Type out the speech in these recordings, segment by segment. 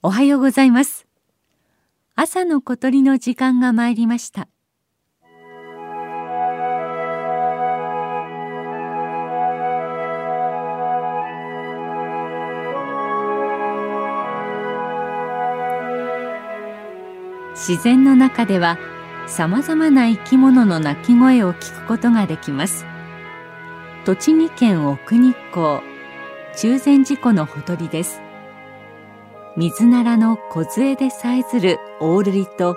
おはようございます。朝の小鳥の時間が参りました。自然の中ではさまざまな生き物の鳴き声を聞くことができます。栃木県奥日光中禅寺湖のほとりです。水ならの梢でさえずるオオルリと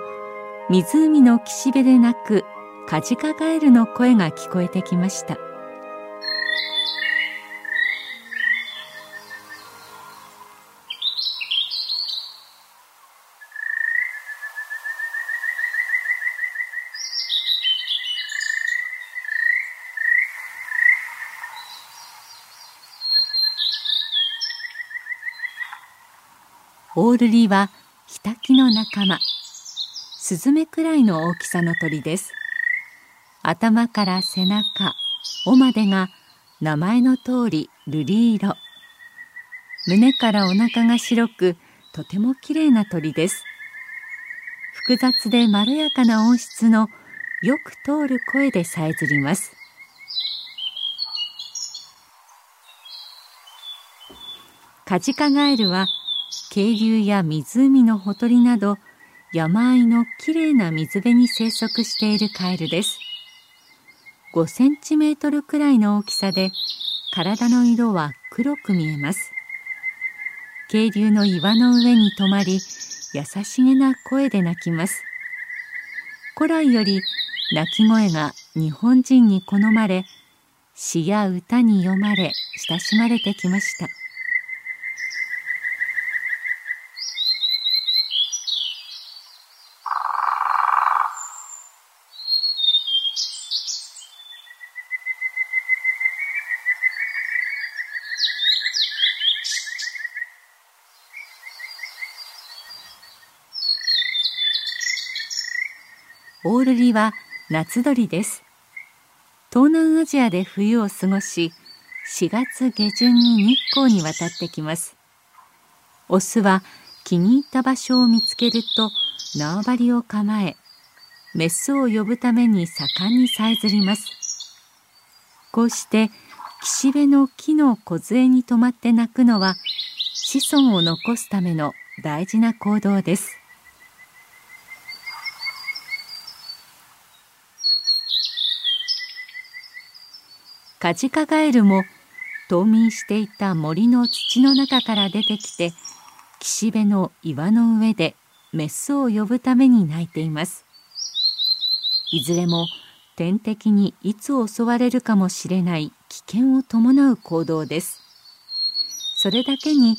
湖の岸辺で鳴くカジカガエルの声が聞こえてきました。オオルリはヒタキの仲間。スズメくらいの大きさの鳥です。頭から背中尾までが名前の通り瑠璃色。胸からお腹が白くとてもきれいな鳥です。複雑でまろやかな音質のよく通る声でさえずります。カジカガエルは渓流や湖のほとりなど山あいのきれいな水辺に生息しているカエルです。5センチメートルくらいの大きさで体の色は黒く見えます。渓流の岩の上に止まり優しげな声で鳴きます。古来より鳴き声が日本人に好まれ詩や歌に読まれ親しまれてきました。オールリは夏鳥です。東南アジアで冬を過ごし4月下旬に日光に渡ってきます。オスは気に入った場所を見つけると縄張りを構えメスを呼ぶために盛んにさえずります。こうして岸辺の木の梢に止まって鳴くのは子孫を残すための大事な行動です。カジカガエルも冬眠していた森の土の中から出てきて岸辺の岩の上でメスを呼ぶために鳴いています。いずれも天敵にいつ襲われるかもしれない危険を伴う行動です。それだけに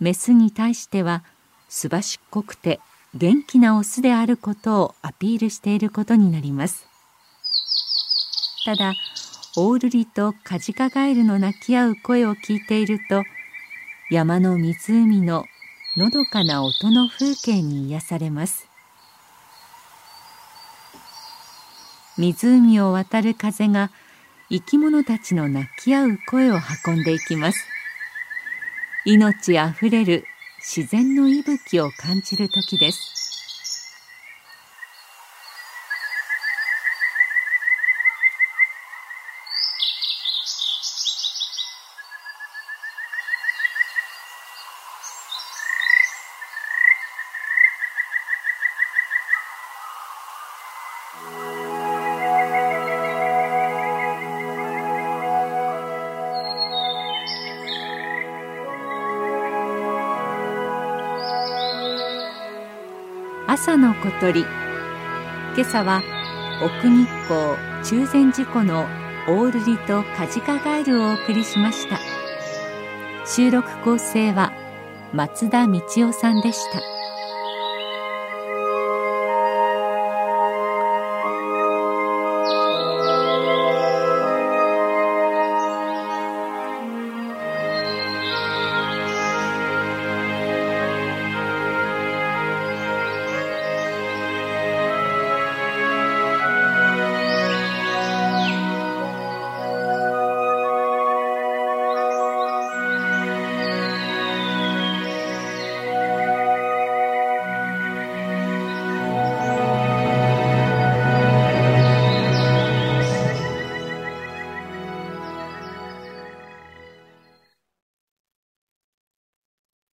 メスに対してはすばしっこくて元気なオスであることをアピールしていることになります。ただオオルリとカジカガエルの鳴き合う声を聞いていると山の湖ののどかな音の風景に癒されます。湖を渡る風が生き物たちの鳴き合う声を運んでいきます。命あふれる自然の息吹を感じる時です。朝の小鳥。今朝は奥日光中禅寺湖のオールリとカジカガエルをお送りしました。収録構成は松田道夫さんでした。